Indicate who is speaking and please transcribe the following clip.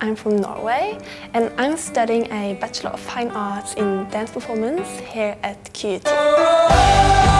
Speaker 1: I'm from Norway and I'm studying a Bachelor of Fine Arts in Dance Performance here at QUT.